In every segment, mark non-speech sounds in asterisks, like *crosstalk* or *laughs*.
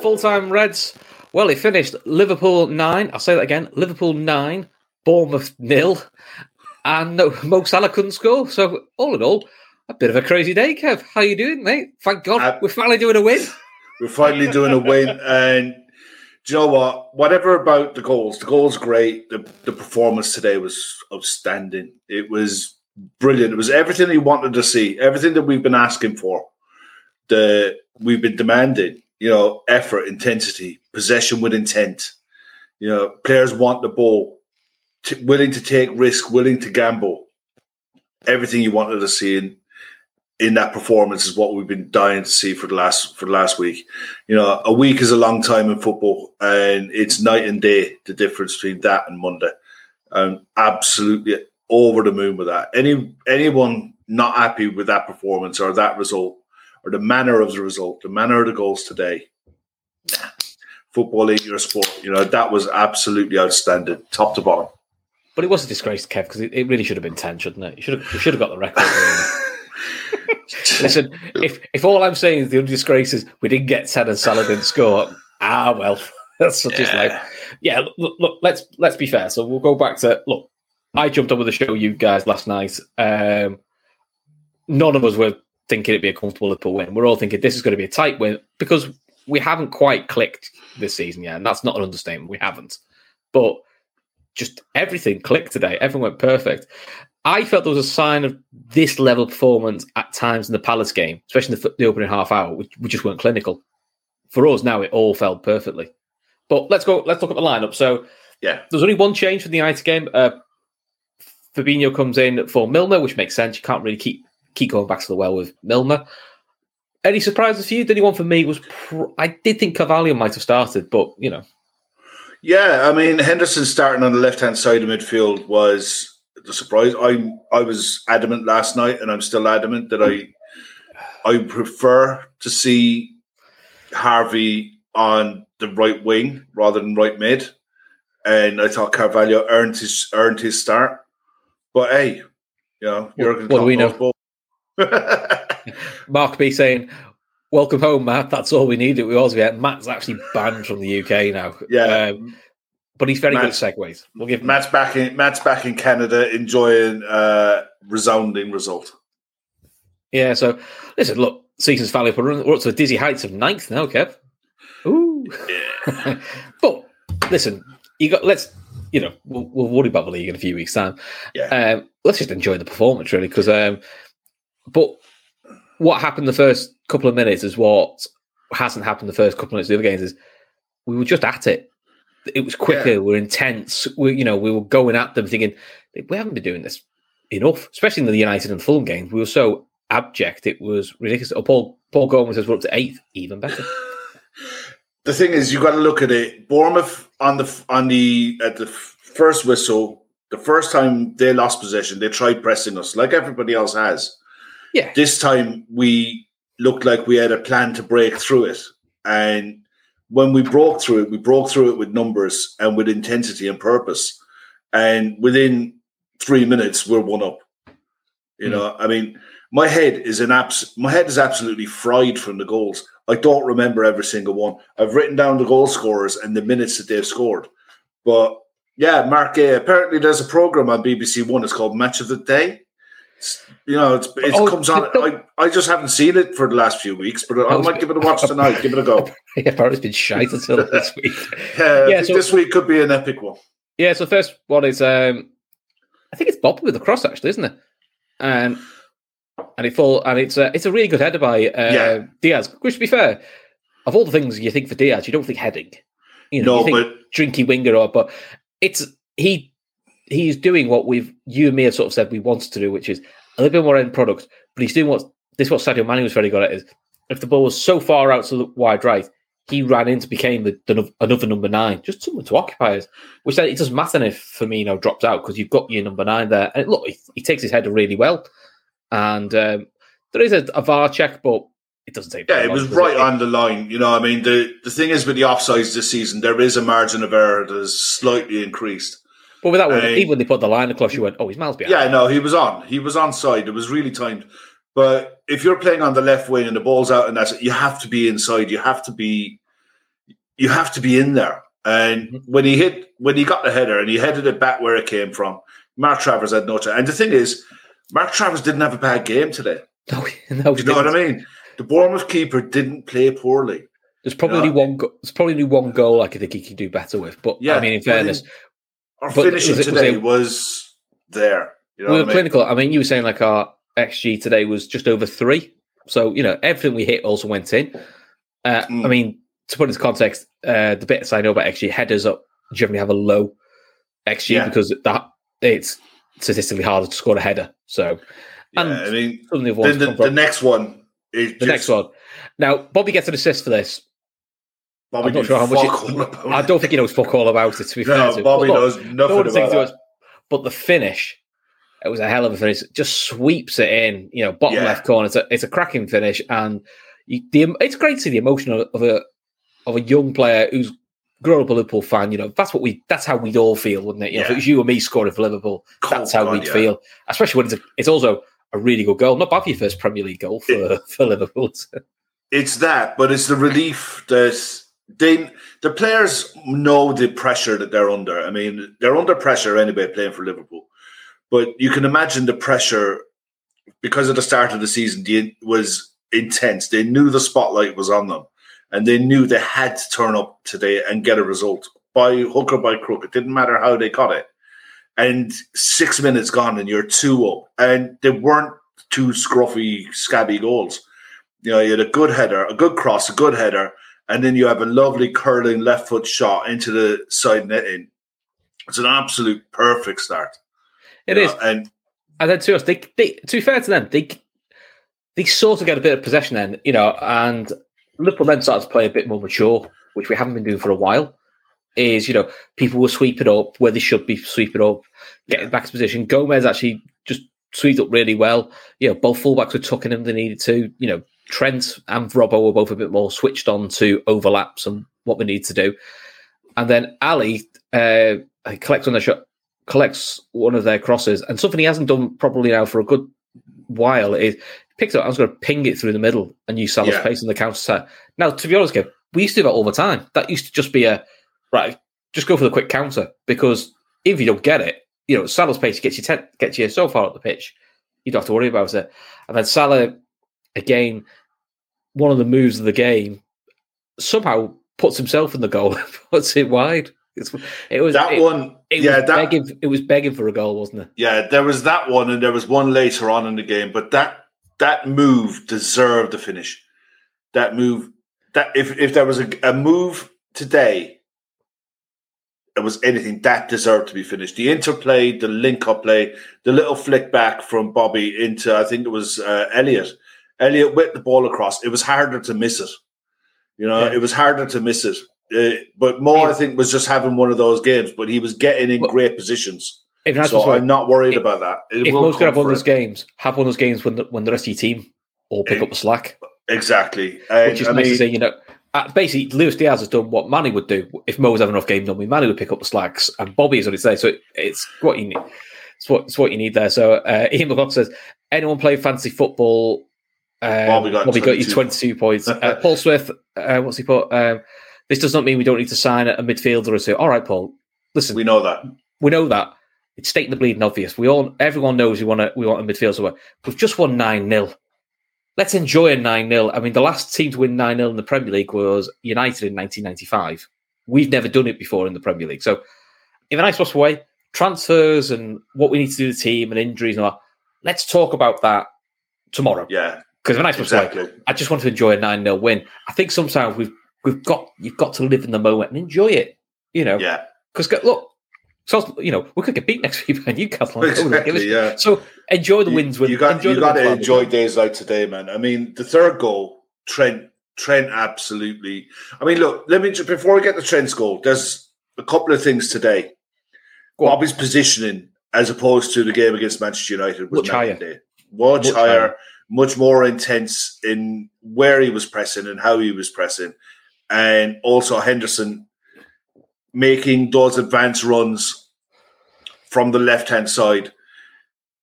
Full Time Reds. Well, it finished Liverpool 9. I'll say that again Liverpool 9, Bournemouth nil, and no, Mo Salah couldn't score. So, all in all, a bit of a crazy day, Kev. How you doing, mate? Thank God Uh, we're finally doing a win. We're finally doing a win, and do you know what? Whatever about the goals, the goals great. The the performance today was outstanding. It was brilliant. It was everything he wanted to see, everything that we've been asking for. The we've been demanding, you know, effort, intensity, possession with intent. You know, players want the ball, t- willing to take risk, willing to gamble. Everything you wanted to see in in that performance is what we've been dying to see for the last for the last week. You know, a week is a long time in football, and it's night and day the difference between that and Monday. I'm absolutely over the moon with that. Any anyone not happy with that performance or that result or the manner of the result, the manner of the goals today. nah. Football ain't your sport. You know that was absolutely outstanding, top to bottom. But it was a disgrace, Kev, because it, it really should have been 10, shouldn't it? You should have, you should have got the record. *laughs* Listen, if if all I'm saying is the only disgrace is we didn't get 10 and Salah didn't score, ah, well, *laughs* that's such his life. Yeah, look, look, let's let's be fair. So we'll go back to look. I jumped on with the show you guys last night. Um, none of us were thinking it'd be a comfortable Liverpool win. We're all thinking this is going to be a tight win because we haven't quite clicked this season yet, and that's not an understatement. We haven't, but just everything clicked today. Everything went perfect. I felt there was a sign of this level of performance at times in the Palace game, especially in the, the opening half hour, which we just weren't clinical. For us now, it all felt perfectly. But let's go. Let's look at the lineup. So Yeah, there's only one change from the United game. Uh, Fabinho comes in for Milner, which makes sense. You can't really keep keep going back to the well with Milner. Any surprises for you? The only one for me was pr- I did think Carvalho might have started, but you know, Yeah, I mean Henderson starting on the left hand side of midfield was the surprise. I I was adamant last night, and I'm still adamant that I I prefer to see Harvey on the right wing rather than right mid, and I thought Carvalho earned his earned his start. But hey, you know, Jurgen what do we ball. *laughs* Mark B saying, "Welcome home, Matt. That's all we needed. We always get Matt's actually banned from the UK now. Yeah. um, but he's very Matt's- good at segues. We'll give him Matt's back in Matt's back in Canada enjoying a resounding result. Yeah, so listen, look, season's value, we're up to the dizzy heights of ninth now, Kev. Ooh. *laughs* but listen, you got let's you know we'll, we'll worry about the league in a few weeks' time. Yeah. Um, let's just enjoy the performance, really, because um, but what happened the first couple of minutes is what hasn't happened the first couple of minutes of the other games is we were just at it. It was quicker. Yeah. We're intense. We, you know, we were going at them, thinking we haven't been doing this enough, especially in the United and Fulham games. We were so abject; it was ridiculous. Oh, Paul Paul Gomez says we're up to eighth, even better. *laughs* the thing is, you got to look at it. Bournemouth on the on the at the first whistle, the first time they lost possession, they tried pressing us like everybody else has. Yeah, This time we looked like we had a plan to break through it, and when we broke through it, we broke through it with numbers and with intensity and purpose. And within three minutes, we're one up. You hmm. know, I mean, my head is an abs- my head is absolutely fried from the goals. I don't remember every single one. I've written down the goal scorers and the minutes that they've scored, but Yeah, Mark Gay. Apparently, there's a program on BBC One. It's called Match of the Day. You know, it's, it Oh, comes on. I, I just haven't seen it for the last few weeks, but I might give it a watch tonight. Give it a go. *laughs* yeah, apparently it's been shite until *laughs* this week. Yeah, Yeah, so- this week could be an epic one. Yeah, so first one is um I think it's Bob with the cross actually, isn't it? And and it fall and it's a it's a really good header by uh, Yeah. Diaz. Which to be fair, of all the things you think for Diaz, you don't think heading. You know, No, you think but drinky winger or but it's he he's doing what we've you and me have sort of said we wanted to do, which is a little bit more end product, but he's doing what this is what Sadio Mane was very good at is if the ball was so far out to the wide right, he ran into became the, the, another number nine, just someone to occupy us. Which then it doesn't matter if Firmino drops out because you've got your number nine there. And look, he, he takes his header really well, and um, there is a, a VAR check, but it doesn't take. yeah, it was right It- on the line. You know, I mean, the the thing is with the offsides this season, there is a margin of error that is slightly increased. But with that one, Uh, even when they put the line across, you went, "Oh, he's miles behind." Yeah, no, he was on. He was on side. It was really timed. But if you're playing on the left wing and the ball's out and that's it, you have to be inside. You have to be you have to be in there. And Mhm. when he hit when he got the header and he headed it back where it came from, Mark Travers had no chance. And the thing is, Mark Travers didn't have a bad game today. *laughs* No, no, Do you know what I mean? The Bournemouth keeper didn't play poorly. There's probably only one. Go- there's probably only one goal I could think he could do better with. But Yeah, I mean, in fairness, Our But finishing was it- was today it- was there. You know we were I mean? clinical. I mean, you were saying like our XG today was just over three. So you know, everything we hit also went in. Uh, Mm. I mean, to put into context, uh, the bits I know about XG headers up generally have a low XG Yeah. because that it's statistically harder to score a header. So Yeah, and I mean, the the, the next one is the next one. Now, Bobby gets an assist for this. Bobby I'm not sure how much. he- I don't think he knows fuck all about it. To be fair, No, to. Bobby knows nothing about us, but the finish, it was a hell of a finish. It just sweeps it in, you know, bottom Yeah. left corner. It's a, it's a cracking finish, and you, the it's great to see the emotion of, of a of a young player who's grown up a Liverpool fan. You know, that's what we that's how we'd all feel, wouldn't it? You know, if it was you and me scoring for Liverpool, that's how God, we'd yeah. feel. Especially when it's a, it's also a really good goal. Not bad for your first Premier League goal for *laughs* for Liverpool. It's that, but it's the relief that they the players know the pressure that they're under. I mean, they're under pressure anyway playing for Liverpool. But you can imagine the pressure because of the start of the season the, was intense. They knew the spotlight was on them, and they knew they had to turn up today and get a result by hook or by crook. It didn't matter how they got it. And six minutes gone, and you're two up, and they weren't two scruffy, scabby goals. You know, you had a good header, a good cross, a good header, and then you have a lovely curling left foot shot into the side netting. It's an absolute perfect start. It is, know, and And then to us, they, they to be fair to them, they they sort of get a bit of possession then, you know, and Liverpool then started to play a bit more mature, which we haven't been doing for a while. Is you know people will sweep it up where they should be sweeping up, getting back to position. Gomez actually just swept up really well. You know, both fullbacks were tucking him they needed to. You know, Trent and Robbo were both a bit more switched on to overlaps and what we need to do. And then Ali uh, collects on the shot, collects one of their crosses, and something he hasn't done probably now for a good while is picks it up. I was going to ping it through the middle and use Salah's Yeah. pace in the counter attack. Now, to be honest, Kev, we used to do that all the time. That used to just be a right. Just go for the quick counter because if you don't get it, you know Salah's pace gets you ten, gets you so far up the pitch, you don't have to worry about it. And then Salah, again, one of the moves of the game, somehow puts himself in the goal, *laughs* puts it wide. It's, it was that it, one, It yeah, was that begging. It was begging for a goal, wasn't it? Yeah, there was that one, and there was one later on in the game. But that that move deserved the finish. That move, that if if there was a, a move today, it was anything that deserved to be finished. The interplay, the link up play, the little flick back from Bobby into I think it was uh, Elliott. Elliott whipped the ball across. It was harder to miss it. You know, Yeah. it was harder to miss it. Uh, but Mo, I think, was just having one of those games. But he was getting in Well, great positions. So right, I'm not worried if- about that. It if will most could have one of those games, have one of those games when the, when the rest of your team all pick Eh, up the slack, Exactly. And, which is I nice to mean, see. You know, uh, basically, Luis Diaz has done what Manny would do if Mo was having enough games on me. Manny would pick up the slacks, and Bobby is on his day. So it, it's what you need. It's what it's what you need there. So uh, *laughs* Ian McLaughlin says, anyone play fantasy football? Um, Bobby got Bobby got you 22. 22 points. *laughs* Uh, Paul Smith, uh, what's he put? Um, this does not mean we don't need to sign a midfielder or two. All right, Paul. listen, We know that. we know that it's stating the bleeding obvious. We all, everyone knows we want to, we want a midfield somewhere. We've just won nine 0 Let's enjoy a nine 0 I mean, the last team to win nine 0 in the Premier League was United in 1995. We've never done it before in the Premier League. So, in a nice possible way, transfers and what we need to do to the team and injuries and all. that, Let's talk about that tomorrow. Yeah, Because nice possible way, exactly. I just want to enjoy a 9 0 win. I think sometimes we've we've got you've got to live in the moment and enjoy it. You know, Yeah, because look, so you know we could get beat next *laughs* week by Newcastle. I don't give a exactly. Yeah. So enjoy the wins. When you got enjoy you the got to enjoy days like today, man. I mean, the third goal, Trent, Trent, absolutely. I mean, look, let me before we get to Trent's goal. There's a couple of things today. Bobby's positioning, as opposed to the game against Manchester United, was night higher. Much, Much higher, higher. Much more intense in where he was pressing and how he was pressing, and also Henderson making those advanced runs from the left hand side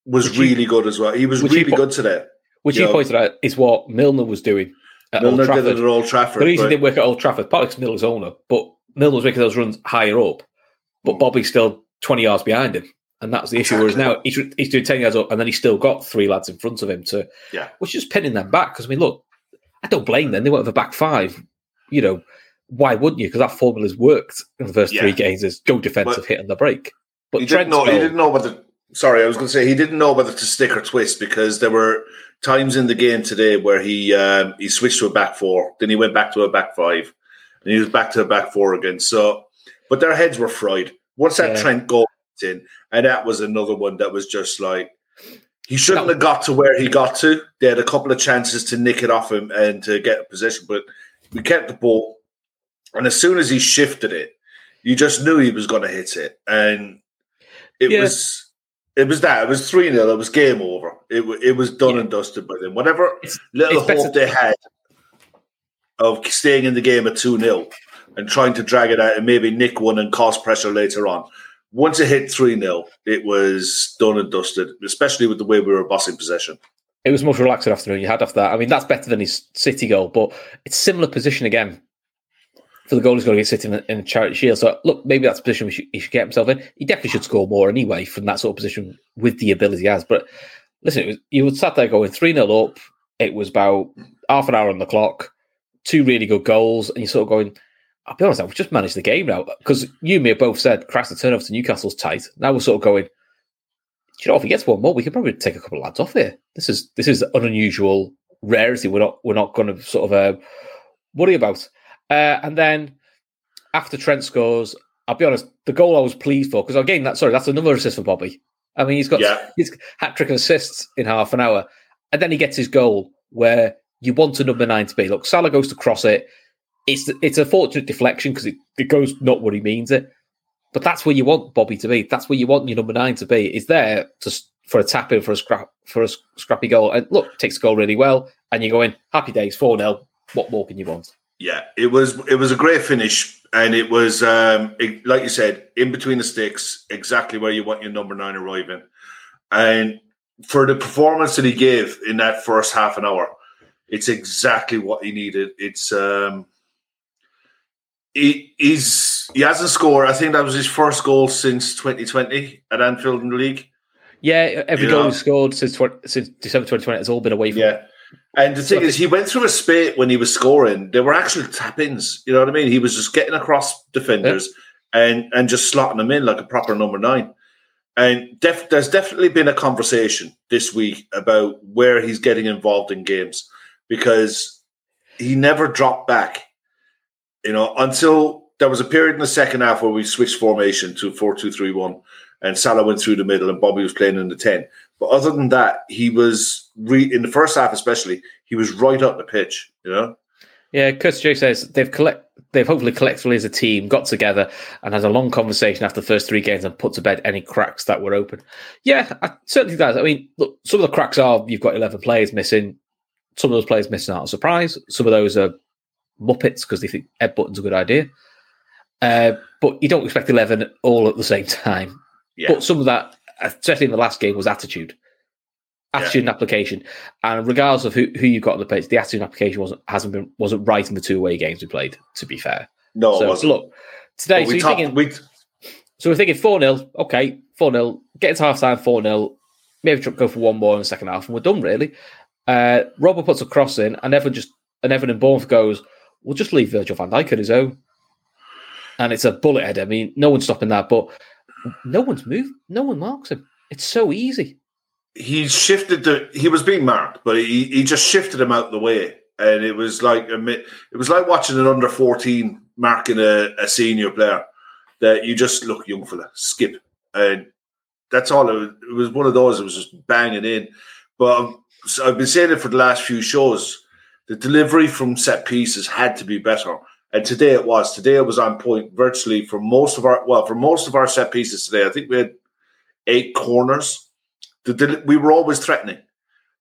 was Which he- really good as well. He was which he really po- good today. which he you pointed out is what Milner was doing at Milner Old did it at Old Trafford. The reason but- he didn't work at Old Trafford, partly 'cause Milner's owner, but Milner was making those runs higher up, but Mm. Bobby's still 20 yards behind him. And that's the issue. Whereas now he's, he's doing 10 yards up and then he's still got three lads in front of him to, Yeah. which is pinning them back. Because, I mean, look, I don't blame them. They went with a back five. You know, why wouldn't you? Because that formula's worked in the first Yeah. three games is go defensive, But- hit on the break. But he didn't know. He goal- didn't know whether. Sorry, I was going to say he didn't know whether to stick or twist because there were times in the game today where he um, he switched to a back four, then he went back to a back five, and he was back to a back four again. So, but their heads were fried once that Yeah. Trent goal in, and that was another one that was just like he shouldn't have got to where he got to. They had a couple of chances to nick it off him and to get a possession, but we kept the ball. And as soon as he shifted it, you just knew he was going to hit it, and it Yeah. was it was that it was three 0 It was game over. It it was done Yeah. and dusted by them. Whatever It's- little it's hope they had of staying in the game at two 0 and trying to drag it out and maybe nick one and cause pressure later on. Once it hit three 0 it was done and dusted. Especially with the way we were bossing possession. it was much relaxed afternoon you had after that. I mean, that's better than his City goal, but it's similar position again for the goal he's going to get sitting in, a charity shield. So look, maybe that's a position should, he should get himself in. He definitely should score more anyway from that sort of position with the ability he has. But listen, it was, you were sat there going 3 0 up. It was about half an hour on the clock, two really good goals, and you're sort of going, I'll be honest, I've just managed the game now. Because you and me have both said, Christ, the turnover to Newcastle's tight. Now we're sort of going, "Do you know, if he gets one more, we could probably take a couple of lads off here. This is this is an unusual rarity. We're not we're not going to sort of uh, worry about. Uh, and then after Trent scores, I'll be honest, the goal I was pleased for because again, that sorry, that's another assist for Bobby. I mean, he's got Yeah. his hat trick of assists in half an hour, and then he gets his goal where you want a number nine to be. Look, Salah goes to cross it. It's it's a fortunate deflection because it, it goes not what he means it. But that's where you want Bobby to be. That's where you want your number nine to be. Is there s- for a tap in for a scrap for a scrappy goal. And look, takes the goal really well. And you're going happy days four 0 What more can you want? Yeah, it was it was a great finish, and it was um, it, like you said, in between the sticks, exactly where you want your number nine arriving, and for the performance that he gave in that first half an hour, it's exactly what he needed. It's um, he he's he hasn't scored. I think that was his first goal since 2020 at Anfield in the league. Yeah, every You goal know- he's scored since tw- since December 2020 has all been away from. Yeah. And the thing So- is, he went through a spate when he was scoring. There were actually tap ins. You know what I mean? He was just getting across defenders and and just slotting them in like a proper number nine. And def- there's definitely been a conversation this week about where he's getting involved in games because he never dropped back. You know, until there was a period in the second half where we switched formation to four two three one, and Salah went through the middle, and Bobby was playing in the ten. But other than that, he was re- in the first half, especially he was right up the pitch. You know, Yeah, Chris J says they've collect they've hopefully collectively as a team got together and had a long conversation after the first three games and put to bed any cracks that were open. Yeah, I certainly does. I mean, look, some of the cracks are you've got eleven players missing. Some of those players missing aren't a surprise. Some of those are muppets because they think Ed Button's a good idea. Uh, but you don't expect eleven all at the same time. yeah, But some of that, especially in the last game, was attitude, attitude and application. And regardless of who, who you got on the pitch, the attitude and application wasn't hasn't been wasn't right in the two away games we played. To be fair, no, it so, wasn't. so look today. So we you're top, thinking, we So we're thinking 4 0. Okay, 4 0. Get into half time, 4 0. Maybe Trump go for one more in the second half, and we're done, really. Uh, Robert puts a cross in, and Evan just and Evan and Bournemouth goes, We'll just leave Virgil van Dijk at his own. And it's a bullet head. I mean, no one's stopping that, but no one's moved. No one marks him. It's so easy. He shifted the. He was being marked, but he, he just shifted him out the way, and it was like it was like watching an under fourteen marking a, a senior player. That you just look young fella, skip, and that's all. It was, it was one of those. It was just banging in, but um, so I've been saying it for the last few shows. The delivery from set pieces had to be better. And today it was. Today it was on point virtually for most of our well, for most of our set pieces today. I think we had eight corners. The, we were always threatening.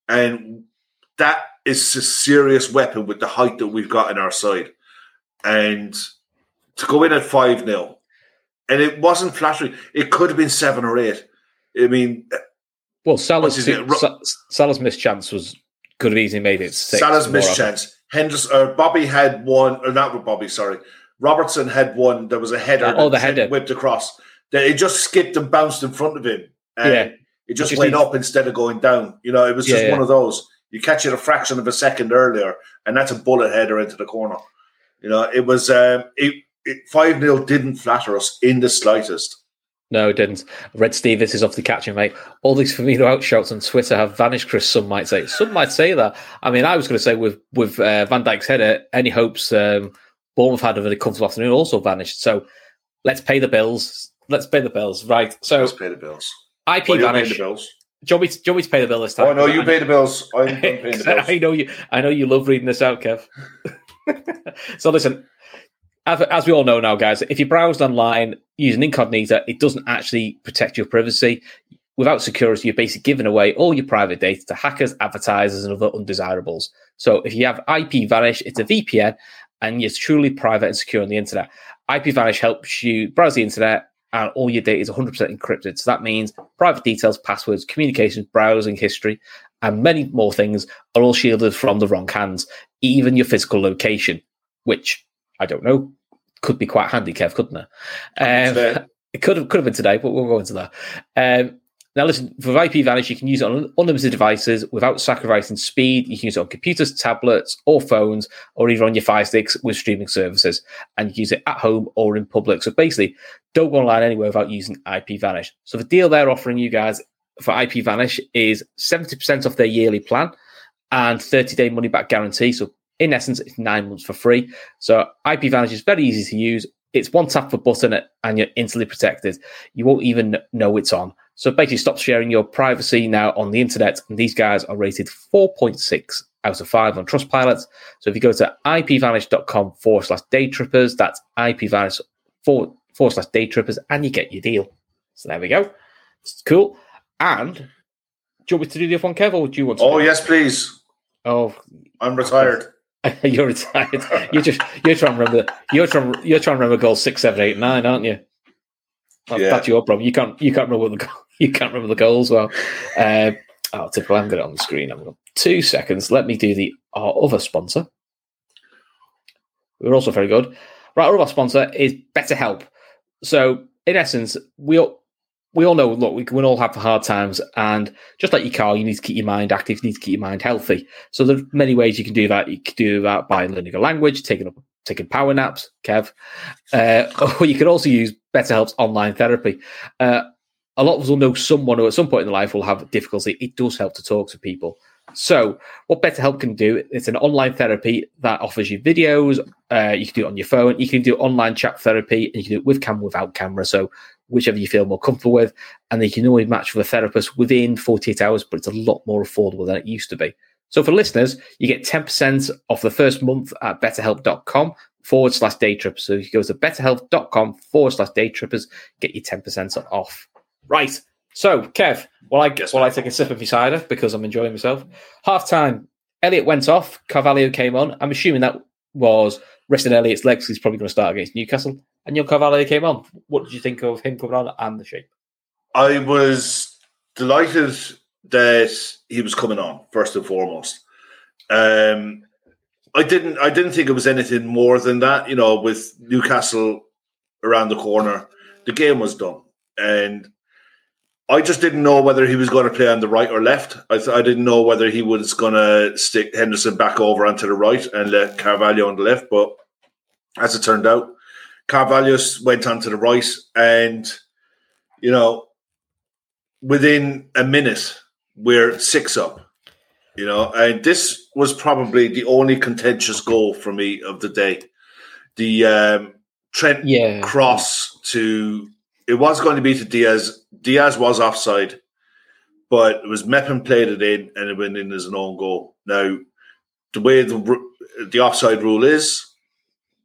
And that is a serious weapon with the height that we've got in our side. And to go in at 5 0, and it wasn't flattering. It could have been seven or eight. I mean, well, Salah's, Salah's missed chance was could have easily made it six. Salah's missed chance. Henderson or Bobby had one, or not with Bobby, sorry. Robertson had one. There was a header. Oh, the header whipped across. That it just skipped and bounced in front of him. And yeah, it just, just went needs... up instead of going down. You know, it was just yeah, one of those. You catch it a fraction of a second earlier, and that's a bullet header into the corner. You know, it was um, it five 0 didn't flatter us in the slightest. No, it didn't. Red Steve, this is off the catching, mate. All these Firmino outshouts on Twitter have vanished, Chris. Some might say. Some might say that. I mean, I was going to say with with uh, Van Dijk's header, any hopes um, Bournemouth had of a comfortable afternoon also vanished. So let's pay the bills. Let's pay the bills, right? So let's pay the bills. IP well, vanish. The bills. Do you, want me to, do you want me to pay the bill this time? Oh no, you pay the bills. I'm, I'm *laughs* paying the bills. I know you. I know you love reading this out, Kev. *laughs* so listen, as we all know now, guys, if you browsed online using incognito, it doesn't actually protect your privacy. Without security, you're basically giving away all your private data to hackers, advertisers, and other undesirables. So if you have IP Vanish, it's a VPN and you're truly private and secure on the internet. IP Vanish helps you browse the internet and all your data is 100% encrypted. So that means private details, passwords, communications, browsing history, and many more things are all shielded from the wrong hands, even your physical location, which I don't know could be quite handy, Kev, couldn't it? Um, it could have could have been today, but we'll go into that. Um, now, listen, for IP Vanish, you can use it on unlimited devices without sacrificing speed. You can use it on computers, tablets, or phones, or even on your Fire Sticks with streaming services. And you can use it at home or in public. So basically, don't go online anywhere without using IP Vanish. So the deal they're offering you guys for IP Vanish is 70% off their yearly plan and 30 day money back guarantee. So in essence, it's nine months for free. So IP Vanish is very easy to use. It's one tap of a button and you're instantly protected. You won't even know it's on. So basically, stop sharing your privacy now on the internet. And these guys are rated 4.6 out of 5 on Trustpilot. So if you go to ipvanish.com forward slash daytrippers, that's ipvanish forward, forward slash daytrippers, and you get your deal. So there we go. It's cool. And do you want me to do the F1 Kev or do you want to? Oh, yes, please. Oh, I'm retired. *laughs* you're retired. You just you're trying to remember you're trying you're trying to remember goals six, seven, eight, nine, aren't you? That's, yeah. that's your problem. You can't you can't remember the *laughs* you can't remember the goals well. Uh, oh, typical. I'm going on the screen. I'm going two seconds. Let me do the our other sponsor. We're also very good. Right, our other sponsor is BetterHelp. So in essence, we we all know, look, we can all have hard times, and just like your car, you need to keep your mind active, you need to keep your mind healthy. So there's many ways you can do that. You can do that by learning a language, taking up taking power naps, Kev, uh, *laughs* or you can also use BetterHelp's online therapy. Uh, a lot of us will know someone who at some point in their life will have difficulty. It does help to talk to people. So, what BetterHelp can do, it's an online therapy that offers you videos. Uh, you can do it on your phone. You can do online chat therapy, and you can do it with camera, without camera. So, whichever you feel more comfortable with. And they can always match with a therapist within 48 hours, but it's a lot more affordable than it used to be. So for listeners, you get 10% off the first month at betterhelp.com forward slash day trippers. So if you go to betterhelp.com forward slash day trippers, get you 10% off. Right. So, Kev, well, I guess while I take a sip of my cider because I'm enjoying myself, half time, Elliott went off, Carvalho came on. I'm assuming that was resting Elliott's legs. He's probably going to start against Newcastle and your Carvalho came on. What did you think of him coming on and the shape? I was delighted that he was coming on first and foremost. Um, I didn't. I didn't think it was anything more than that. You know, with Newcastle around the corner, The game was done, and I just didn't know whether he was going to play on the right or left. I, th- I didn't know whether he was going to stick Henderson back over onto the right and let Carvalho on the left. But as it turned out, Carvalho went onto the right, and you know, within a minute, we're six up. You know, and this was probably the only contentious goal for me of the day. The um, Trent Yeah. cross to it was going to be to Diaz. Diaz was offside, but it was Mepham played it in and it went in as an own goal. Now, the way the the offside rule is,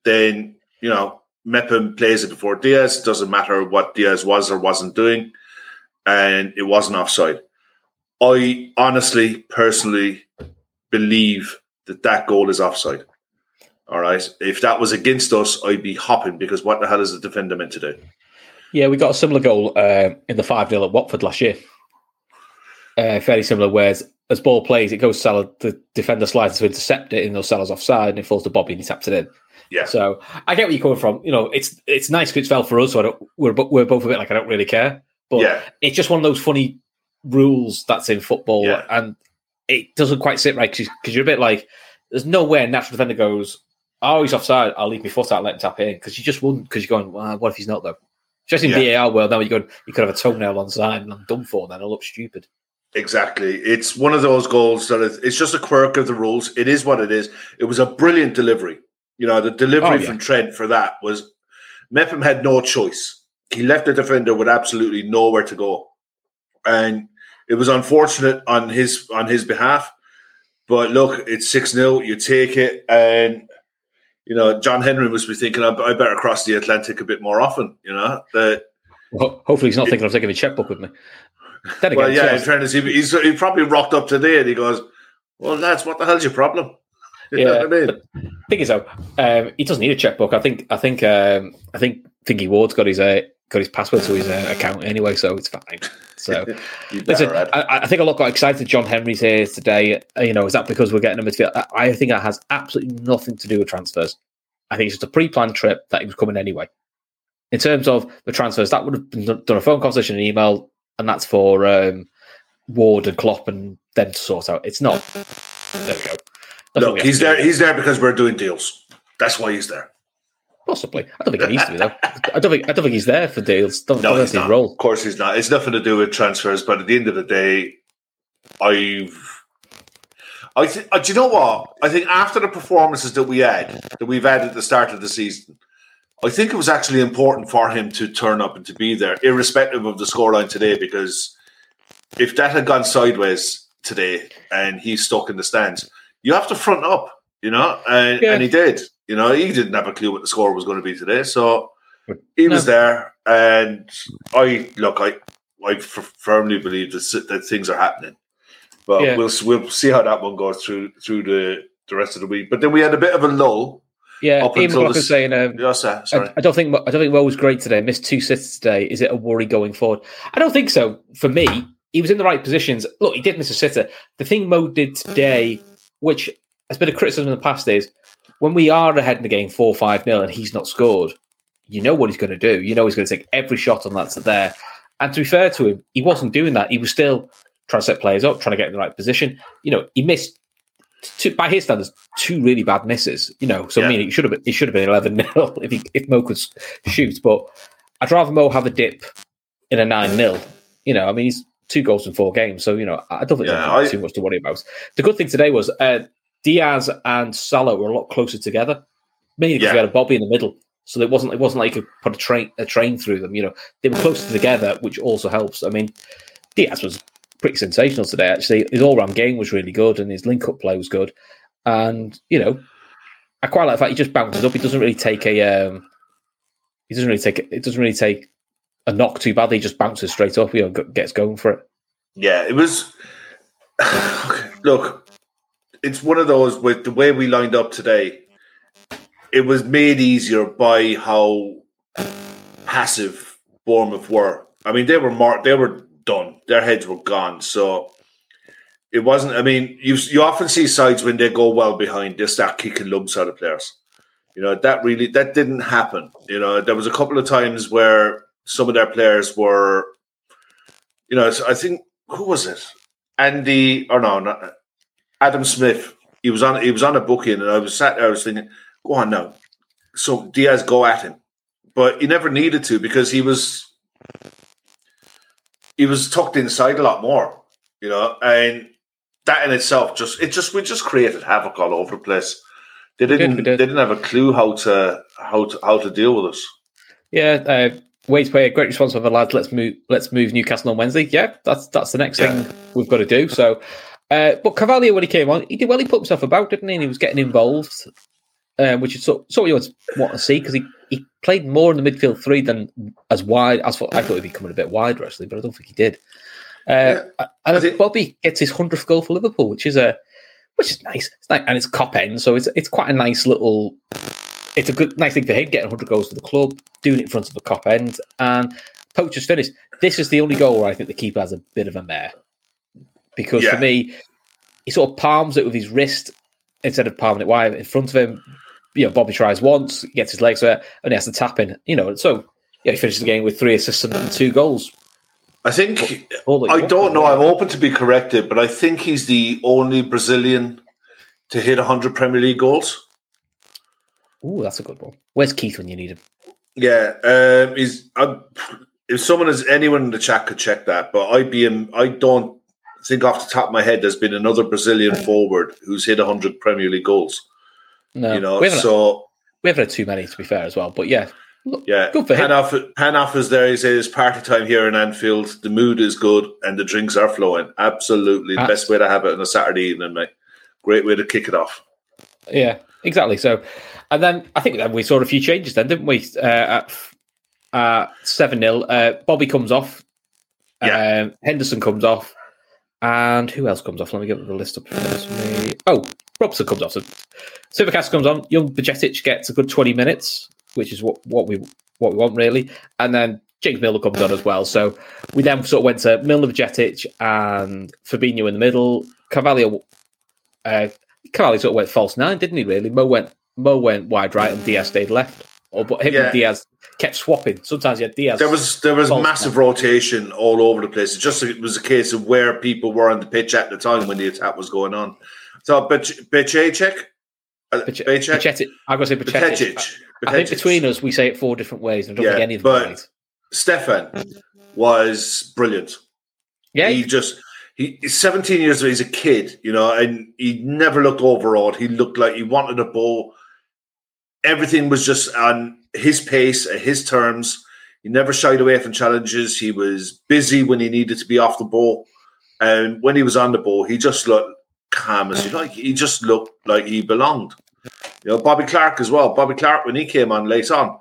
then you know Mepham plays it before Diaz. Doesn't matter what Diaz was or wasn't doing, and it wasn't offside. I honestly, personally believe that that goal is offside. All right. If that was against us, I'd be hopping because what the hell is the defender meant to do? Yeah, we got a similar goal uh, in the 5 0 at Watford last year. Uh, fairly similar, whereas as ball plays, it goes Salah, the defender slides to intercept it, and those Salah's offside, and it falls to Bobby, and he taps it in. Yeah. So I get where you're coming from. You know, it's it's nice if it's fell for us, so I don't, we're, we're both a bit like, I don't really care. But yeah. it's just one of those funny rules that's in football, Yeah. and it doesn't quite sit right because you're a bit like, there's no way a natural defender goes, oh, he's offside, I'll leave my foot out and let him tap it in because you just wouldn't because you're going, well, what if he's not though? Especially in Yeah. VAR world now, you go, you could have a toenail on side and I'm done for. Then I look stupid. Exactly. It's one of those goals that is, it's just a quirk of the rules. It is what it is. It was a brilliant delivery. You know, the delivery Oh, yeah. from Trent for that was Mepham had no choice. He left the defender with absolutely nowhere to go. And it was unfortunate on his on his behalf. But look, it's 6 0. You take it. And, you know, John Henry must be thinking, I, I better cross the Atlantic a bit more often. You know, that Well, hopefully he's not thinking of taking a checkbook with me. Then again, well, yeah, to in fairness, he, he's, he probably rocked up today and he goes, Well, lads, what the hell's your problem? *laughs* You know Yeah, what I mean? thing is though, um, he doesn't need a checkbook. I think I think um, I think Thingy Ward's got his uh, got his password to his uh, account anyway, so it's fine. *laughs* So listen, I, I think a lot got excited. John Henry's here today. Uh, You know, is that because we're getting a midfield? I, I think that has absolutely nothing to do with transfers. I think it's just a pre-planned trip that he was coming anyway. In terms of the transfers, that would have been done a phone conversation, an email, and that's for um, Ward and Klopp and them to sort out. It's not. There we go. That's what we he's there. He's there because we're doing deals. That's why he's there. Possibly. I don't think he needs to be though. I don't think I don't think he's there for deals. Don't, No, he's that's his not. role. Of course, he's not. It's nothing to do with transfers. But at the end of the day, I've. I th- uh, do you know what? I think after the performances that we had, that we've had at the start of the season, I think it was actually important for him to turn up and to be there, irrespective of the scoreline today. Because if that had gone sideways today and he's stuck in the stands, you have to front up, you know, and, Yeah. and he did. You know, he didn't have a clue what the score was going to be today, so he was No. there. And I look, I I f- firmly believe that, that things are happening, but Yeah. we'll we'll see how that one goes through through the the rest of the week. But then we had a bit of a lull. Yeah, Up Ian until McLaughlin this- saying um, sir. Sorry. I, I don't think Mo- I don't think Mo was great today. Missed two sitters today. Is it a worry going forward? I don't think so. For me, he was in the right positions. Look, he did miss a sitter. The thing Mo did today, which has been a criticism in the past, is when we are ahead in the game four five nil and he's not scored, you know what he's going to do. You know he's going to take every shot on that's there. And to be fair to him, he wasn't doing that. He was still trying to set players up, trying to get in the right position. You know, he missed. Two, by his standards, two really bad misses. You know, so I mean, it should have been it should have been eleven *laughs* 0 if he, if Mo could shoot. But I'd rather Mo have a dip in a nine 0 You know, I mean, he's two goals in four games, so you know, I don't think Yeah, there's I- too much to worry about. The good thing today was uh, Diaz and Salah were a lot closer together, mainly because Yeah. we had a Bobby in the middle. So it wasn't it wasn't like you could put a train a train through them. You know, they were closer together, which also helps. I mean, Diaz was pretty sensational today. Actually, his all round game was really good, and his link up play was good. And you know, I quite like the fact he just bounces up. He doesn't really take a um, he doesn't really take it doesn't really take a knock too badly. He just bounces straight up. You know, gets going for it. Yeah, it was. *sighs* Look, it's one of those with the way we lined up today. It was made easier by how passive Bournemouth were. I mean, they were mar- they were done. Their heads were gone. So it wasn't. I mean, you you often see sides when they go well behind, they start kicking lumps out of players. You know that really that didn't happen. You know, there was a couple of times where some of their players were, you know, I think who was it? Andy or no, not Adam Smith. He was on he was on a booking, and I was sat there. I was thinking, go on no." So Diaz go at him, but he never needed to because he was he was tucked inside a lot more, you know, and that in itself just it just we just created havoc all over the place. They didn't did. they didn't have a clue how to how to how to deal with us. Yeah, uh, Wade's play a great response from the lads. Let's move. Let's move Newcastle on Wednesday. Yeah, that's that's the next Yeah. thing we've got to do. So, uh, but Carvalho when he came on, he did well. He put himself about, didn't he? And he was getting involved, um, which is sort, sort of what you want, to see because he, he played more in the midfield three than as wide. As I thought he'd be coming a bit wider actually, but I don't think he did. Uh, and I think- Bobby gets his hundredth goal for Liverpool, which is a which is nice. It's nice, and it's Kop end, so it's it's quite a nice little. It's a good nice thing for him getting 100 goals for the club, doing it in front of the Kop end, and Poacher's finished. This is the only goal where I think the keeper has a bit of a mare because Yeah. for me, he sort of palms it with his wrist instead of palming it wide in front of him. You know, Bobby tries once, gets his legs there, and he has to tap in. You know, so yeah, he finishes the game with three assists and two goals. I think you I don't know. I'm open to be corrected, but I think he's the only Brazilian to hit 100 Premier League goals. Ooh, that's a good one. Where's Keith when you need him? Yeah, um, he's. i if someone is anyone in the chat could check that, but I'd be. I don't think off the top of my head there's been another Brazilian forward who's hit 100 Premier League goals. No, You know, we haven't, so we haven't had too many to be fair as well. But yeah, look, yeah, good for him. Hanoff, Hanoff is there. He says party time here in Anfield. The mood is good and the drinks are flowing. Absolutely, the Ah. best way to have it on a Saturday evening, mate. Great way to kick it off. Yeah, exactly. So, and then I think that we saw a few changes then, didn't we? Uh, at uh, 7 0. Uh, Bobby comes off. Yeah. Um, Henderson comes off. And who else comes off? Let me get the list up. me. Oh, Robson comes off. So Supercast comes on. Young Bajcetic gets a good 20 minutes, which is what, what we what we want, really. And then James Milner comes on as well. So we then sort of went to Milner, Bajcetic, and Fabinho in the middle. Carvalho uh, Carly sort of went false nine, didn't he? Really, Mo went Mo went wide right, and Diaz stayed left. Or but him Yeah. and Diaz kept swapping. Sometimes you had Diaz. There was there was massive rotation all over the place. It just it was a case of where people were on the pitch at the time when the attack was going on. So, Bechecek, Bache- I'm going to say Bacetic. I think between us, we say it four different ways. and I don't Yeah, think any of them but- right. Stefan was brilliant. Yeah, he just he, he's 17 years old. He's a kid, you know, and he never looked overawed. He looked like he wanted a ball. Everything was just on his pace, at his terms. He never shied away from challenges. He was busy when he needed to be off the ball, and when he was on the ball, he just looked calm as you like. He just looked like he belonged. You know, Bobby Clark as well. Bobby Clark, when he came on late on,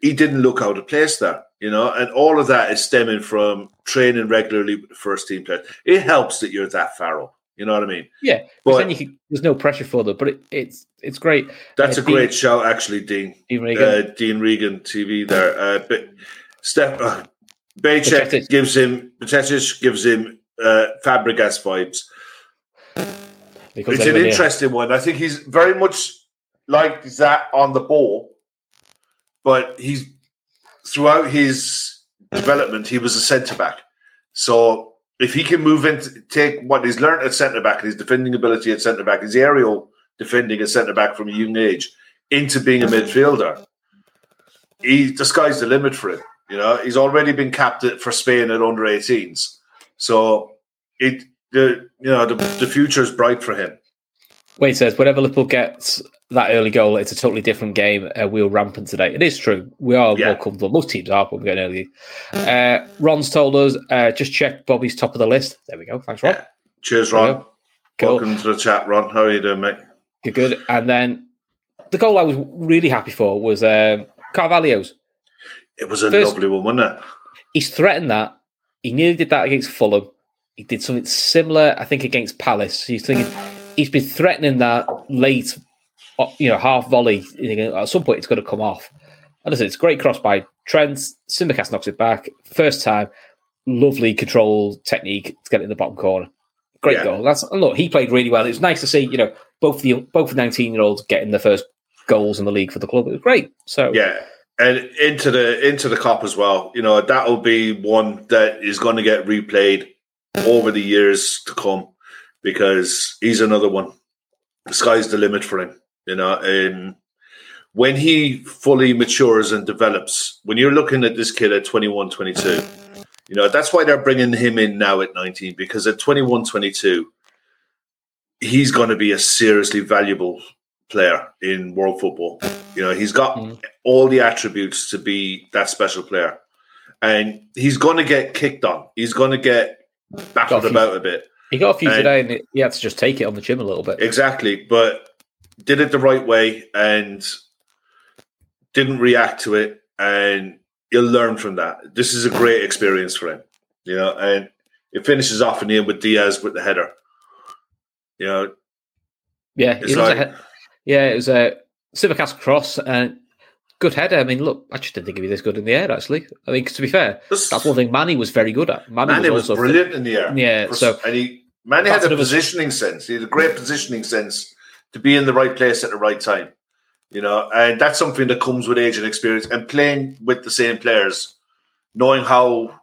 he didn't look out of place there, you know, and all of that is stemming from training regularly with the first team players. It helps that you're that far Farrell, you know what I mean? Yeah. but- then you can, there's no pressure for them, but it, it's it's great. That's Uh, a great Dean- shout, actually, Dean. Dean Regan. Uh, Dean Regan TV there. Uh, but Steph uh, Bajcetic. gives him Bajcetic gives him uh, Fabregas vibes. because It's an interesting one. I think he's very much like that on the ball, but he's throughout his development, he was a centre back. So if he can move into take what he's learned at centre back, and his defending ability at centre back, his aerial defending at centre back from a young age, into being a midfielder, he the sky's the limit for him. You know, he's already been capped for Spain at under 18s. So it the you know the, the future is bright for him. Wade says, whenever Liverpool gets that early goal, it's a totally different game. Uh, we were rampant today. It is true. We are Yeah. more comfortable. Most teams are, but we're getting early. Uh, Ron's told us, uh, just check Bobby's top of the list. There we go. Thanks, Ron. Yeah. Cheers, we Ron. Cool. Welcome to the chat, Ron. How are you doing, mate? You're good. And then the goal I was really happy for was um, Carvalho's. It was a First- lovely one, wasn't it? He's threatened that. He nearly did that against Fulham. He did something similar, I think, against Palace. He's thinking he's been threatening that late, uh, you know, half volley. At some point, it's going to come off. And listen, it's a great cross by Trent. Tsimikas knocks it back. First time, lovely control technique to get it in the bottom corner. Great Yeah. goal. That's look, he played really well. It was nice to see, you know, both the both the nineteen year olds getting the first goals in the league for the club. It was great. So Yeah. and into the into the Kop as well. You know that'll be one that is going to get replayed over the years to come because he's another one. The sky's the limit for him. You know, and when he fully matures and develops, when you're looking at this kid at 21, 22, you know that's why they're bringing him in now at 19 because at 21, 22, he's going to be a seriously valuable player in world football. You know, he's got mm. all the attributes to be that special player. And he's going to get kicked on. He's going to get battled about a bit. He got a few and today and he had to just take it on the chin a little bit. Exactly. But did it the right way and didn't react to it. And you'll learn from that. This is a great experience for him. You know, and it finishes off in the end with Diaz with the header. You know, yeah, it's like, yeah, it was a Tsimikas cross and good header. I mean, look, I just didn't think he'd be this good in the air. Actually, I mean, to be fair, this, that's one thing Manny was very good at. Manny, Manny was, was brilliant fit. in the air. Yeah, so and he Manny had a positioning sense. He had a great positioning sense to be in the right place at the right time. You know, and that's something that comes with age and experience and playing with the same players, knowing how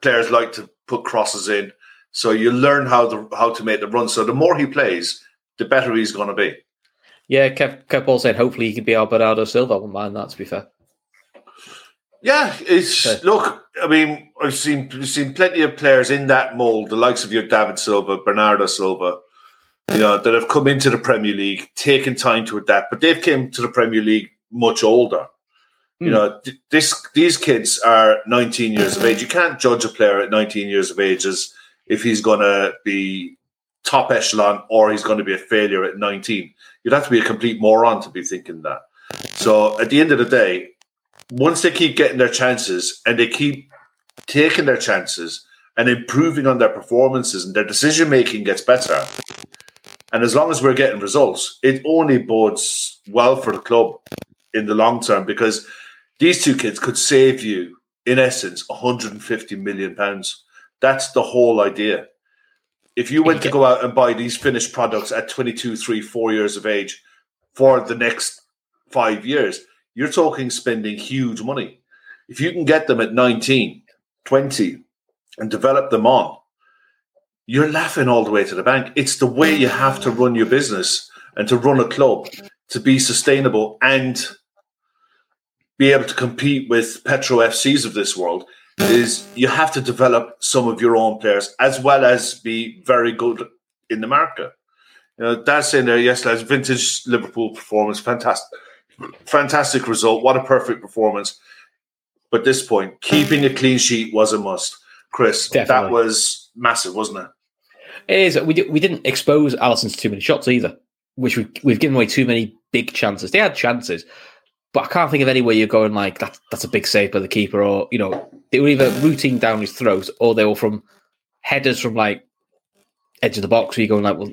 players like to put crosses in. So you learn how to how to make the run. So the more he plays, the better he's going to be. Yeah, Kev, Kev Ball said hopefully he could be our Bernardo Silva. I wouldn't mind that, to be fair. Yeah, it's okay. look. I mean, I've seen I've seen plenty of players in that mold, the likes of your David Silva, Bernardo Silva, you know, that have come into the Premier League, taken time to adapt, but they've came to the Premier League much older. Mm. You hmm. know, this these kids are 19 years of age. You can't judge a player at 19 years of age as if he's going to be top echelon or he's going to be a failure at 19. You'd have to be a complete moron to be thinking that. So at the end of the day, once they keep getting their chances and they keep taking their chances and improving on their performances and their decision making gets better, and as long as we're getting results, it only bodes well for the club in the long term because these two kids could save you, in essence, 150 million pounds. That's the whole idea. If you went to go out and buy these finished products at 22, 3, 4 years of age for the next five years, you're talking spending huge money. If you can get them at 19, 20, and develop them on, you're laughing all the way to the bank. It's the way you have to run your business and to run a club to be sustainable and be able to compete with Petro FCs of this world is you have to develop some of your own players as well as be very good in the market. You know, that's in there. Yes, that's vintage Liverpool performance. Fantastic, fantastic result. What a perfect performance. But this point, keeping a clean sheet was a must. Chris, Definitely. that was massive, wasn't it? It is. We, did, we didn't expose Alisson to too many shots either, which we, we've given away too many big chances. They had chances, but I can't think of any way you're going like that. That's a big save by the keeper, or you know, they were either routine down his throat, or they were from headers from like edge of the box. Where you're going like, well,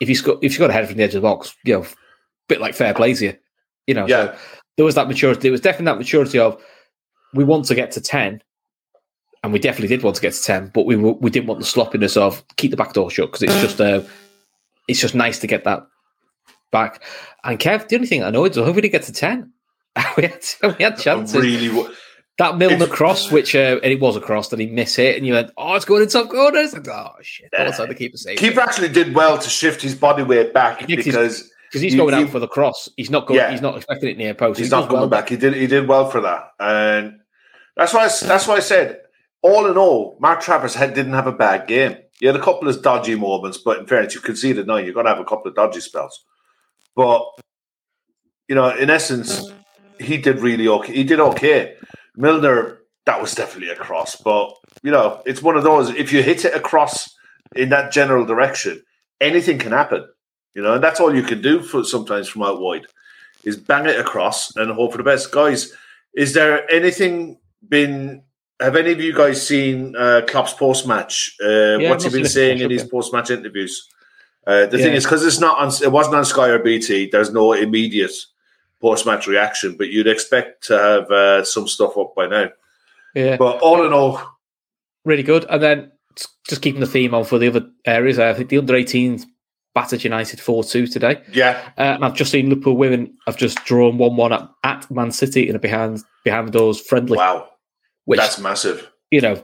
if you score, if you got a header from the edge of the box, you know, a bit like fair plays here, you know. Yeah. So there was that maturity. There was definitely that maturity of we want to get to ten, and we definitely did want to get to ten, but we we didn't want the sloppiness of keep the back door shut because it's just uh, it's just nice to get that back. And Kev, the only thing I know is I hope we didn't get to ten. *laughs* we had we had chances. Really, that Milner cross, which uh, and it was a cross that he missed it, and you went, "Oh, it's going in top corner." Like, oh shit! Also, the keeper saved. Keeper actually did well to shift his body weight back because because he's going out for the cross. He's not going. Yeah. He's not expecting it near post. He's he not coming well back. He did. He did well for that, and that's why. I, that's why I said, all in all, Mark Travers had, didn't have a bad game. He had a couple of dodgy moments, but in fairness, you conceded. No, you've got to have a couple of dodgy spells. But you know, in essence, he did really okay. He did okay. Milner, that was definitely a cross, but you know, it's one of those. If you hit it across in that general direction, anything can happen. You know, and that's all you can do for sometimes from out wide is bang it across and hope for the best. Guys, is there anything been? Have any of you guys seen uh, Klopp's post match? Uh, yeah, what's he been saying in his post match interviews? Uh, the yeah. thing is, because it's not on, it wasn't on Sky or BT. There's no immediate post match reaction, but you'd expect to have uh, some stuff up by now. Yeah. But all in all, really good. And then just keeping the theme on for the other areas, I think the under 18s battered United 4 2 today. Yeah. Uh, and I've just seen Liverpool women have just drawn 1 1 at, at Man City in a behind, behind the doors friendly. Wow. Which, That's massive. you know,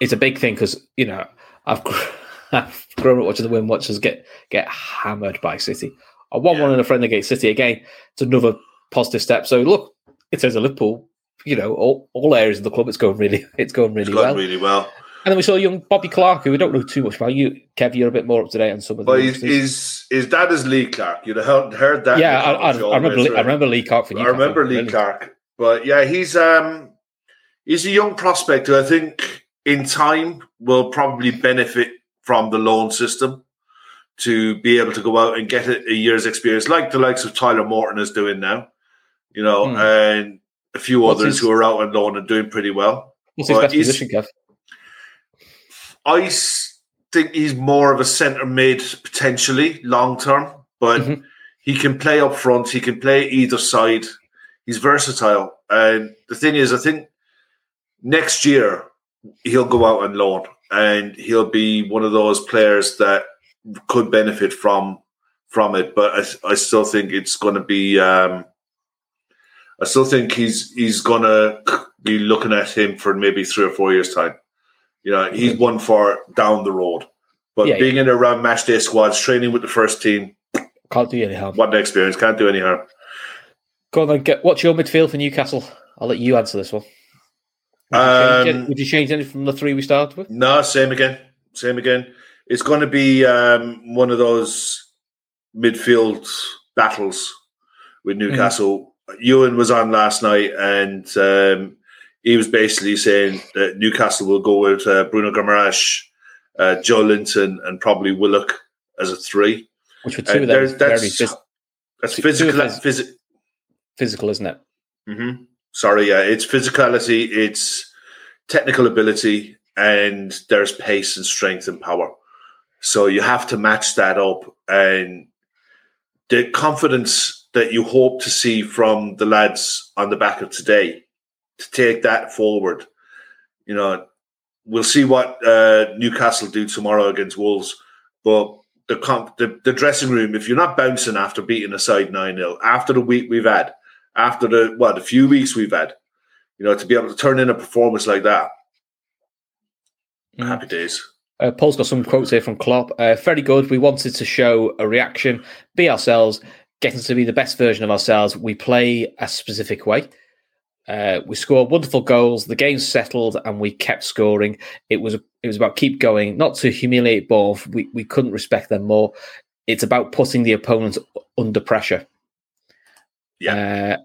it's a big thing because, you know, I've, *laughs* I've grown up watching the women watchers get, get hammered by City. A 1 1 in a friendly against City, again, it's another positive step. So, look, in terms of Liverpool, you know, all, all areas of the club, it's going really, *laughs* it's going really It's gone well. really well. And then we saw young Bobby Clark, who we don't know too much about. You, Kev, you're a bit more up to date on some of the. But youngsters. his, his dad is Lee Clark. You'd have heard, that. yeah, I, I, I remember. Lee. I remember Lee Clark for you. I remember Lee Brilliant. Clark. But yeah, he's um he's a young prospect who I think in time will probably benefit from the loan system to be able to go out and get a, a year's experience, like the likes of Tyler Morton is doing now, you know, Hmm. and a few What's others his- who are out on loan and doing pretty well. What's his best position, Kev? I think he's more of a centre mid potentially long term, but Mhm. he can play up front. He can play either side. He's versatile. And the thing is, I think next year he'll go out on loan and he'll be one of those players that could benefit from from it. But I, I still think it's going to be. Um, I still think he's he's going to be looking at him for maybe three or four years time. You know, he's one for down the road. But Yeah, being in around match day squads, training with the first team, Can't do any harm. what an experience! Can't do any harm. Go on then. Get, what's your midfield for Newcastle? I'll let you answer this one. Would you, change, Um, any, would you change anything from the three we started with? No, same again. Same again. It's going to be um, one of those midfield battles with Newcastle. Ewan was on last night, and um, he was basically saying that Newcastle will go with uh, Bruno Guimaraes, uh, Joelinton, and probably Willock as a three. Which were two them there's- very that's phys- that's two- two physical. those- Phys- physical, isn't it? hmm Sorry, yeah, it's physicality, it's technical ability, and there's pace and strength and power. So you have to match that up, and the confidence that you hope to see from the lads on the back of today to take that forward. You know, we'll see what uh, Newcastle do tomorrow against Wolves, but the, comp- the the dressing room, if you're not bouncing after beating a side nine 0 after the week we've had, after the what the few weeks we've had, you know, to be able to turn in a performance like that, Mm. happy days. Uh, Paul's got some quotes here from Klopp. Uh, very good. We wanted to show a reaction, be ourselves, getting to be the best version of ourselves. We play a specific way. Uh, we scored wonderful goals. The game settled, and we kept scoring. It was it was about keep going, not to humiliate Bournemouth. We we couldn't respect them more. It's about putting the opponent under pressure. Yeah.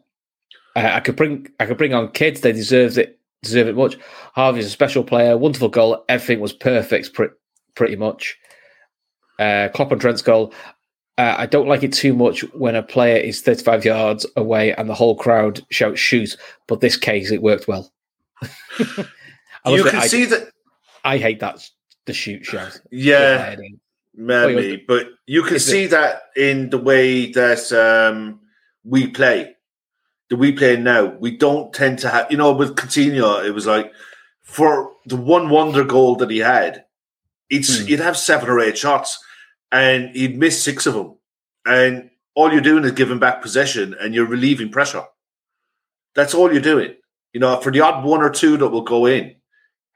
Uh, I could bring I could bring on kids. They deserve it. Deserve it much. Harvey's a special player. Wonderful goal. Everything was perfect. Pre- pretty much. Uh, Klopp and Trent's goal. Uh, I don't like it too much when a player is 35 yards away and the whole crowd shouts shoot. But this case, it worked well. *laughs* You can I, see that, I hate that the shoot shout. yeah, maybe, but you can Is it- see that in the way that um, we play. The we play now, we don't tend to have. You know, with Coutinho, it was like for the one wonder goal that he had, it's Hmm. he'd have seven or eight shots, and he'd miss six of them, and all you're doing is giving back possession, and you're relieving pressure. That's all you're doing. You know, for the odd one or two that will go in,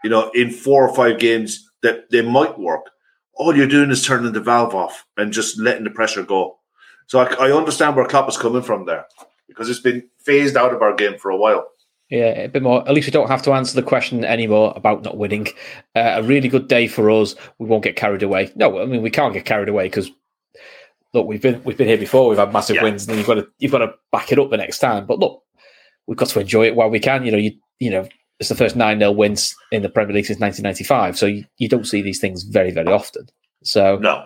you know, in four or five games that they might work, all you're doing is turning the valve off and just letting the pressure go. So I, I understand where Klopp is coming from there because it's been phased out of our game for a while. Yeah, a bit more. At least we don't have to answer the question anymore about not winning. Uh, a really good day for us. We won't get carried away. No, I mean we can't get carried away because look, we've been we've been here before. We've had massive Yeah. wins, and you've got to you've got to back it up the next time. But look, we've got to enjoy it while we can. You know, you you know, it's the first nine 0 wins in the Premier League since 1995. So you, you don't see these things very very often. So No,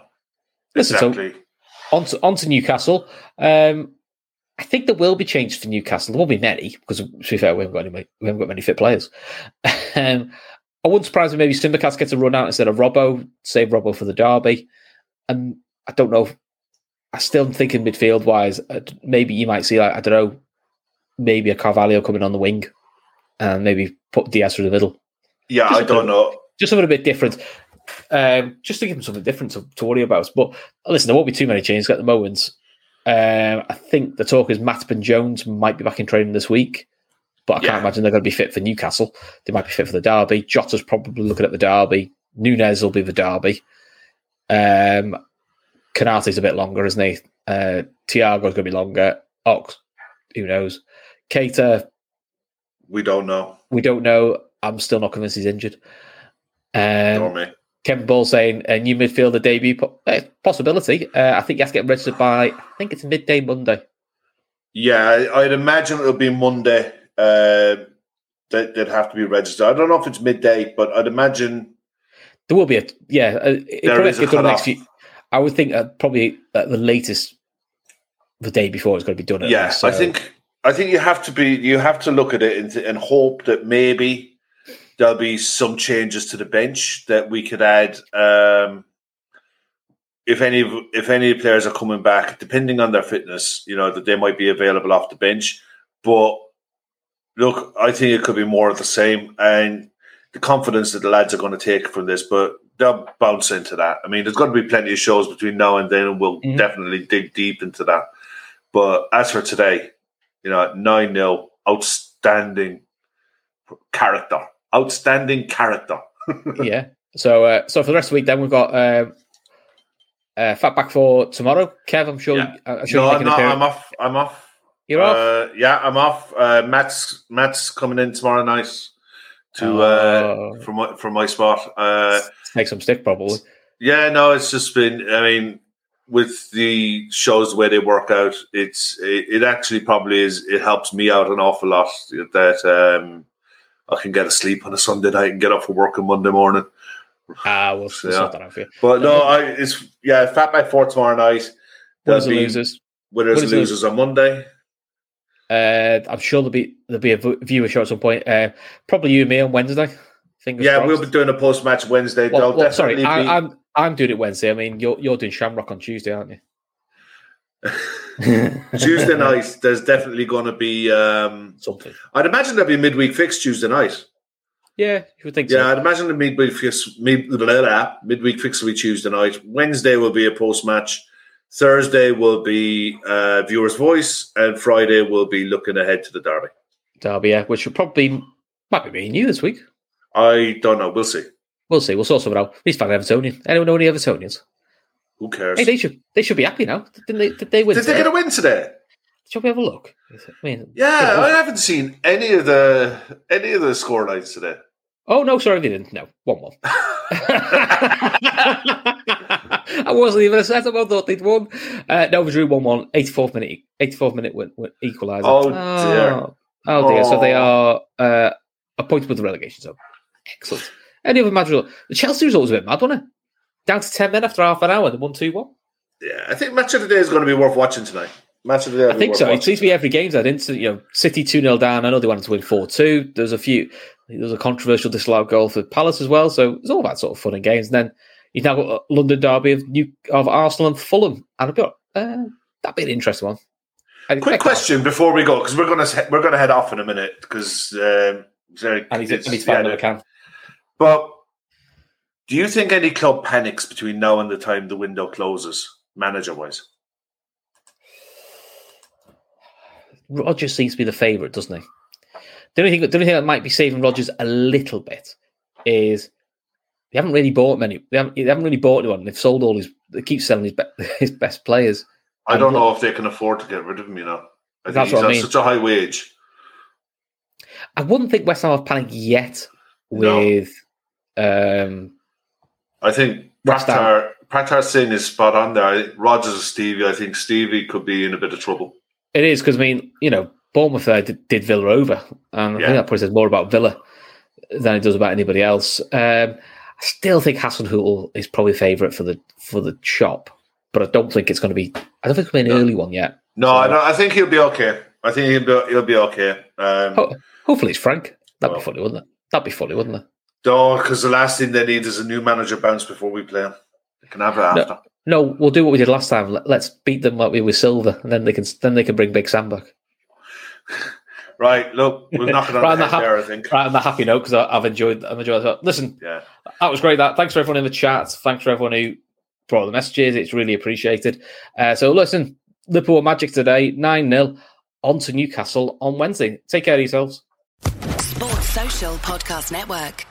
Listen, so- exactly. on to, on to Newcastle. Um, I think there will be changes for Newcastle. There won't be many because, to be fair, we haven't got any, we haven't got many fit players. *laughs* um, I wouldn't surprise me. Maybe Tsimikas gets a run out instead of Robbo. Save Robbo for the derby. And I don't know. I still think in midfield wise, uh, maybe you might see like I don't know, maybe a Carvalho coming on the wing, and maybe put Diaz through the middle. yeah, just I don't know. Just something a bit different. um, just to give them something different to, to worry about. But listen, there won't be too many changes at the moment. Um, I think the talk is Matip Jones might be back in training this week, but I Yeah. can't imagine they're going to be fit for Newcastle. They might be fit for the derby. Jota's probably looking at the derby. Nunez will be the derby. Um, Konaté's a bit longer, isn't he? Uh, Thiago's going to be longer. Ox, who knows? Keita, We don't know. we don't know. I'm still not convinced he's injured. Nor Um, me. Kevin Ball saying a new midfielder debut eh, possibility. Uh, I think you have to get registered by. I think it's midday Monday. Yeah, I'd imagine it'll be Monday. Uh, that they'd have to be registered. I don't know if it's midday, but I'd imagine There will be a yeah. Uh, it There is has a done next few. I would think uh, probably at the latest, the day before it's going to be done. at yeah. so- I think I think you have to be you have to look at it and, and hope that maybe there'll be some changes to the bench that we could add. Um, if any if any players are coming back, depending on their fitness, you know that they might be available off the bench. But look, I think it could be more of the same, and the confidence that the lads are going to take from this. But they'll bounce into that. I mean, there's going to be plenty of shows between now and then, and we'll Mhm. definitely dig deep into that. But as for today, you know, nine 0 outstanding character, outstanding character. *laughs* yeah. So uh, so for the rest of the week, then we've got um, uh, fat back for tomorrow. Kev, I'm sure. Yeah. I'm sure no, you're I'm making not. a I'm off. I'm off. You're off. Uh, yeah, I'm off. Uh, Matt's Matt's coming in tomorrow night to uh, Oh. for my for my spot. Uh, Take some stick, probably. yeah, no, it's just been. I mean, with the shows where they work out, it's it, it actually probably is. It helps me out an awful lot that um, I can get a sleep on a Sunday night and get up for work on Monday morning. Ah, we'll, we'll Yeah. sort that out for you. But no, I it's yeah, fat by four tomorrow night. Winners and losers. winners and losers on Monday. Uh, I'm sure there'll be there'll be a viewer show at some point. Uh, probably you and me on Wednesday. Fingers Yeah, crossed. we'll be doing a post match Wednesday. Well, well, sorry, I, I'm I'm doing it Wednesday. I mean, you're you're doing Shamrock on Tuesday, aren't you? *laughs* Tuesday night, there's definitely going to be. Um, Something. I'd imagine there'll be a midweek fix Tuesday night. Yeah, you would think Yeah, so. I'd imagine the midweek fix, mid, blah, blah, blah, midweek fix will be Tuesday night. Wednesday will be a post match. Thursday will be uh, viewer's voice, and Friday will be looking ahead to the derby. Derby, yeah, which will probably might be me and you this week. I don't know. We'll see. We'll see. We'll sort something out. At least find Evertonian. Anyone know any Evertonians? Who cares? Hey, they should they should be happy now. Didn't they? Did they win? Did they get a win today? Shall we have a look? I mean, Yeah, I haven't seen any of the any of the score lines today. Oh no, sorry, they didn't. No, one one. *laughs* I wasn't even set up. I thought they'd won. Uh, no, we drew one one. 84th minute, 84th minute win, win, equaliser. Oh, dear. Oh dear. So they Oh. are uh, appointed with the relegation zone. Excellent. Any other result? The Chelsea result was a bit mad, wasn't it? Down to ten men after half an hour, and one two one. Yeah, I think match of the day is going to be worth watching tonight. Match of the day. I think so. It seems to be every game's had instant. You know, City two 0 down. I know they wanted to win four two. There's a few. There was a controversial disallowed goal for Palace as well. So it's all about sort of fun and games. And then you've now got a London derby of New of Arsenal and Fulham. And I've got uh, that'd be an interesting one. I Quick question before we go, because we're going to we're going to head off in a minute because um, sorry, I need to, I need to find yeah, another can. But do you think any club panics between now and the time the window closes, manager wise? Rodgers seems to be the favourite, doesn't he? The only thing, the only thing that might be saving Rodgers a little bit is they haven't really bought many. They haven't, they haven't really bought anyone. They've sold all his. They keep selling his be, *laughs* his best players. I don't know if they can afford to get rid of him. You know, I think That's he's what I on mean. such a high wage. I wouldn't think West Ham have panicked yet No. with. Um, I think. Pratar Pratar Singh is spot on there. I, Rodgers and Stevie. I think Stevie could be in a bit of trouble. it is because I mean, you know, Bournemouth uh, did, did Villa over, and I think that probably says more about Villa than it does about anybody else. Um, I still think Hassan is probably favourite for the for the shop, but I don't think it's going to be. I don't think it'll be an No. early one yet. No, So- I, I think he'll be okay. I think he'll be he'll be okay. Um, Ho- hopefully, it's Frank. That'd Well. be funny, wouldn't it? That'd be funny, wouldn't it? No, because the last thing they need is a new manager bounce before we play him. They can have it after. No, we'll do what we did last time. Let, let's beat them like we were Silver, and then they can then they can bring Big Sam back. *laughs* Right, look, we'll *laughs* knock it on Right the on head the there, I think. right on the happy note because I've enjoyed I've enjoyed that. Listen, Yeah. that was great. That thanks for everyone in the chat. Thanks for everyone who brought the messages. It's really appreciated. Uh, so listen, Liverpool Magic today, nine 0 on to Newcastle on Wednesday. Take care of yourselves. Sports Social Podcast Network.